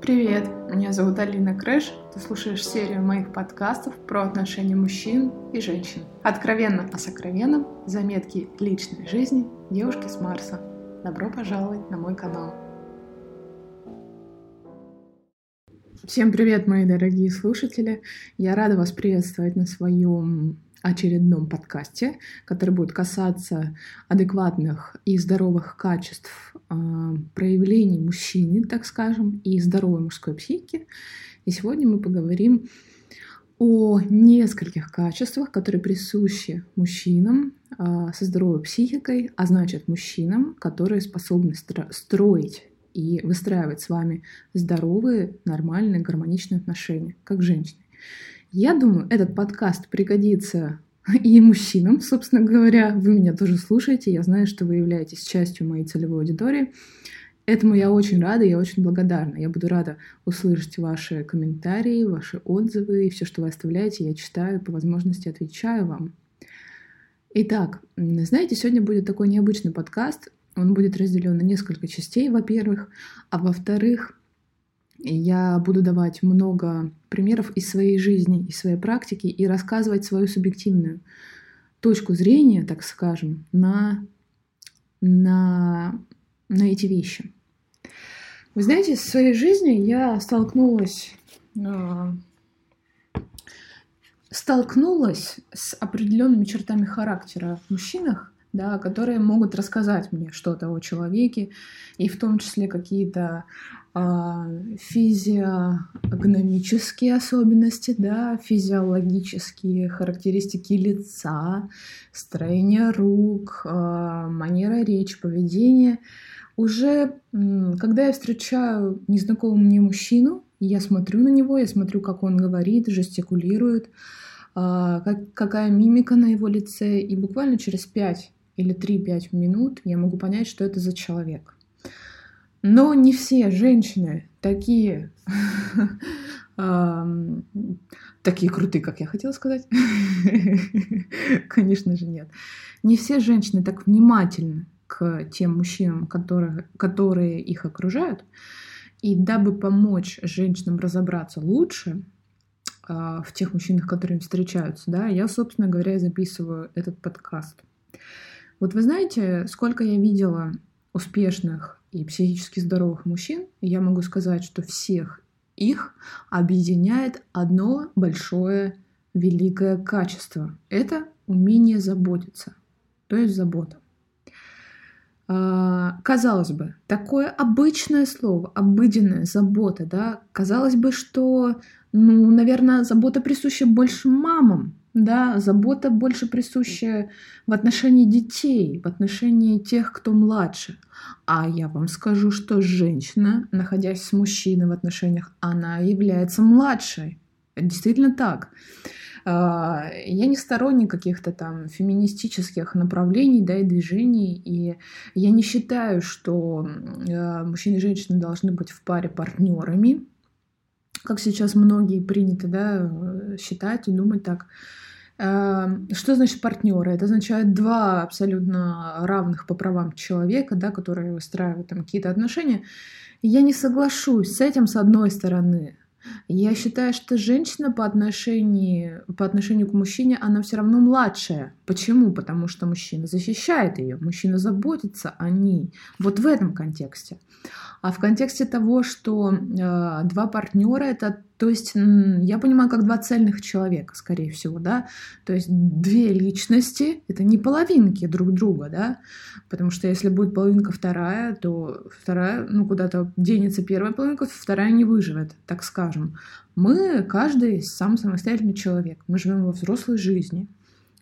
Привет, меня зовут Алина Крэш. Ты слушаешь серию моих подкастов про отношения мужчин и женщин. Откровенно о сокровенном, заметки личной жизни девушки с Марса. Добро пожаловать на мой канал. Всем привет, мои дорогие слушатели! Я рада вас приветствовать на своем очередном подкасте, который будет касаться адекватных и здоровых качеств э, проявлений мужчины, так скажем, и здоровой мужской психики. И сегодня мы поговорим о нескольких качествах, которые присущи мужчинам э, со здоровой психикой, а значит мужчинам, которые способны строить и выстраивать с вами здоровые, нормальные, гармоничные отношения, как женщины. Я думаю, этот подкаст пригодится и мужчинам, собственно говоря. Вы меня тоже слушаете, я знаю, что вы являетесь частью моей целевой аудитории. Этому я очень рада, я очень благодарна. Я буду рада услышать ваши комментарии, ваши отзывы, и все, что вы оставляете, я читаю, по возможности отвечаю вам. Итак, знаете, сегодня будет такой необычный подкаст. Он будет разделен на несколько частей, во-первых, а во-вторых, я буду давать много примеров из своей жизни, из своей практики и рассказывать свою субъективную точку зрения, так скажем, на, на, на эти вещи. Вы знаете, в своей жизни я столкнулась, э, столкнулась с определенными чертами характера в мужчинах, да, которые могут рассказать мне что-то о человеке, и в том числе какие-то а, физиогномические особенности, да, физиологические характеристики лица, строение рук, а, манера речи, поведения. Уже когда я встречаю незнакомого мне мужчину, я смотрю на него, я смотрю, как он говорит, жестикулирует, а, как, какая мимика на его лице, и буквально через 5 или 3-5 минут я могу понять, что это за человек. Но не все женщины такие, такие крутые, как я хотела сказать. Конечно же, нет. Не все женщины так внимательны к тем мужчинам, которые, которые их окружают. И дабы помочь женщинам разобраться лучше а, в тех мужчинах, которые им встречаются, да, я, собственно говоря, записываю этот подкаст. Вот вы знаете, сколько я видела успешных и психически здоровых мужчин, я могу сказать, что всех их объединяет одно большое великое качество. Это умение заботиться, то есть забота. А, казалось бы, такое обычное слово, обыденная забота, да, казалось бы, что, ну, наверное, забота присуща больше мамам, да, забота больше присущая в отношении детей, в отношении тех, кто младше. А я вам скажу, что женщина, находясь с мужчиной в отношениях, она является младшей. Действительно так. А, я не сторонник каких-то там феминистических направлений да, и движений, и я не считаю, что а, мужчины и женщины должны быть в паре партнерами, как сейчас многие принято да, считать и думать так. Эм, что значит партнеры? Это означает два абсолютно равных по правам человека, да, которые выстраивают там какие-то отношения. я не соглашусь с этим с одной стороны. Я считаю, что женщина по отношению, по отношению к мужчине, она все равно младшая. Почему? Потому что мужчина защищает ее, мужчина заботится о ней. Вот в этом контексте. А в контексте того, что э, два партнера это, то есть я понимаю, как два цельных человека, скорее всего, да, то есть две личности это не половинки друг друга, да, потому что если будет половинка вторая, то вторая, ну куда-то денется первая половинка, вторая не выживет, так скажем. Мы каждый сам самостоятельный человек, мы живем во взрослой жизни,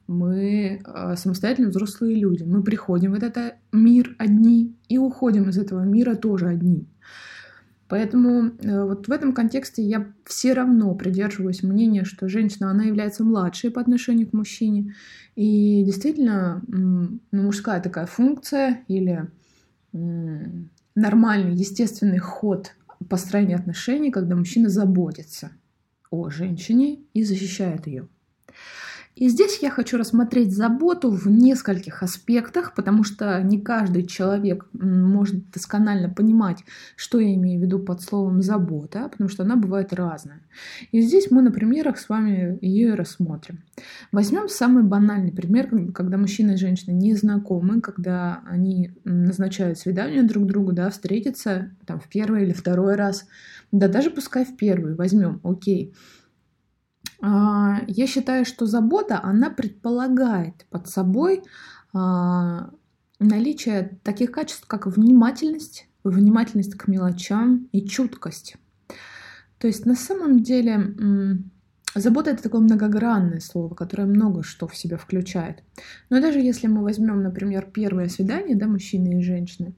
мы э, самостоятельные взрослые люди. Мы приходим в этот мир одни и уходим из этого мира тоже одни. Поэтому э, вот в этом контексте я все равно придерживаюсь мнения, что женщина, она является младшей по отношению к мужчине. И действительно, ну, мужская такая функция или нормальный, естественный ход построения отношений, когда мужчина заботится о женщине и защищает ее. И здесь я хочу рассмотреть заботу в нескольких аспектах, потому что не каждый человек может досконально понимать, что я имею в виду под словом забота, потому что она бывает разная. И здесь мы на примерах с вами ее и рассмотрим. Возьмем самый банальный пример, когда мужчина и женщина не знакомы, когда они назначают свидание друг другу, да, встретиться там в первый или второй раз, да даже пускай в первый возьмем, окей. А, я считаю, что забота, она предполагает под собой а, наличие таких качеств, как внимательность, внимательность к мелочам и чуткость. То есть на самом деле забота это такое многогранное слово, которое много что в себя включает. Но даже если мы возьмем, например, первое свидание, да, мужчины и женщины,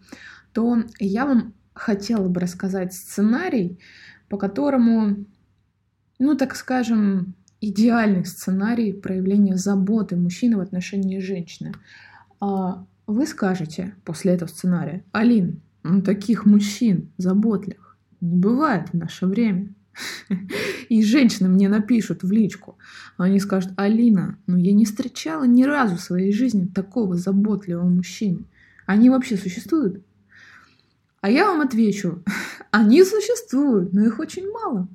то я вам хотела бы рассказать сценарий, по которому ну, так скажем, идеальный сценарий проявления заботы мужчины в отношении женщины. А вы скажете после этого сценария, Алин, ну, таких мужчин заботливых не бывает в наше время. И женщины мне напишут в личку. Они скажут, Алина, ну я не встречала ни разу в своей жизни такого заботливого мужчины. Они вообще существуют? А я вам отвечу, они существуют, но их очень мало.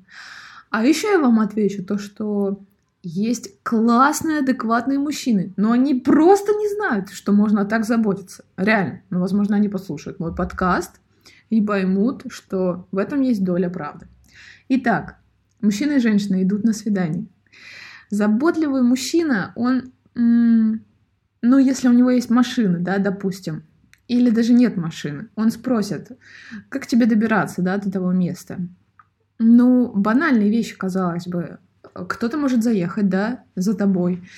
А еще я вам отвечу то, что есть классные, адекватные мужчины, но они просто не знают, что можно так заботиться. Реально. Но, возможно, они послушают мой подкаст и поймут, что в этом есть доля правды. Итак, мужчина и женщина идут на свидание. Заботливый мужчина, он, ну, если у него есть машина, да, допустим, или даже нет машины, он спросит, как тебе добираться, да, до того места. Ну, банальные вещи, казалось бы. Кто-то может заехать, да, за тобой.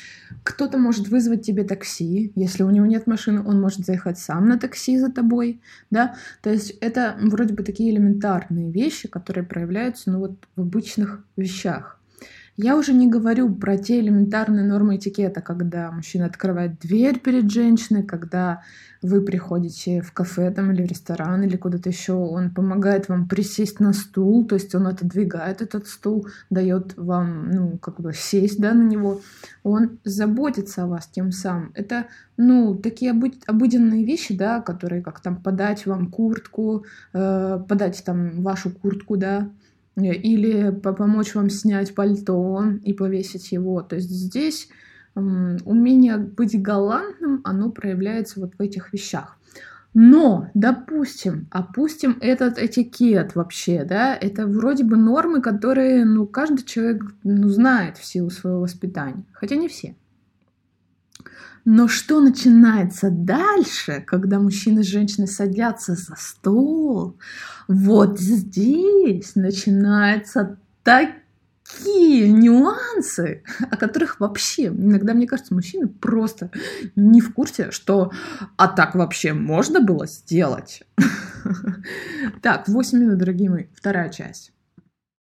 Кто-то может вызвать тебе такси. Если у него нет машины, он может заехать сам на такси за тобой, да. То есть это вроде бы такие элементарные вещи, которые проявляются, ну вот в обычных вещах. Я уже не говорю про те элементарные нормы этикета, когда мужчина открывает дверь перед женщиной, когда вы приходите в кафе там, или в ресторан или куда-то еще, он помогает вам присесть на стул, то есть он отодвигает этот стул, дает вам, ну, как бы сесть, да, на него. Он заботится о вас тем самым. Это, ну, такие обыденные вещи, да, которые как там подать вам куртку, э, подать там вашу куртку, да, или помочь вам снять пальто и повесить его. То есть здесь умение быть галантным, оно проявляется вот в этих вещах. Но, допустим, опустим этот этикет вообще, да, это вроде бы нормы, которые, ну, каждый человек, ну, знает в силу своего воспитания, хотя не все. Но что начинается дальше, когда мужчина и женщина садятся за стол? Вот здесь начинаются такие нюансы, о которых вообще иногда, мне кажется, мужчины просто не в курсе, что а так вообще можно было сделать. Так, 8 минут, дорогие мои, вторая часть.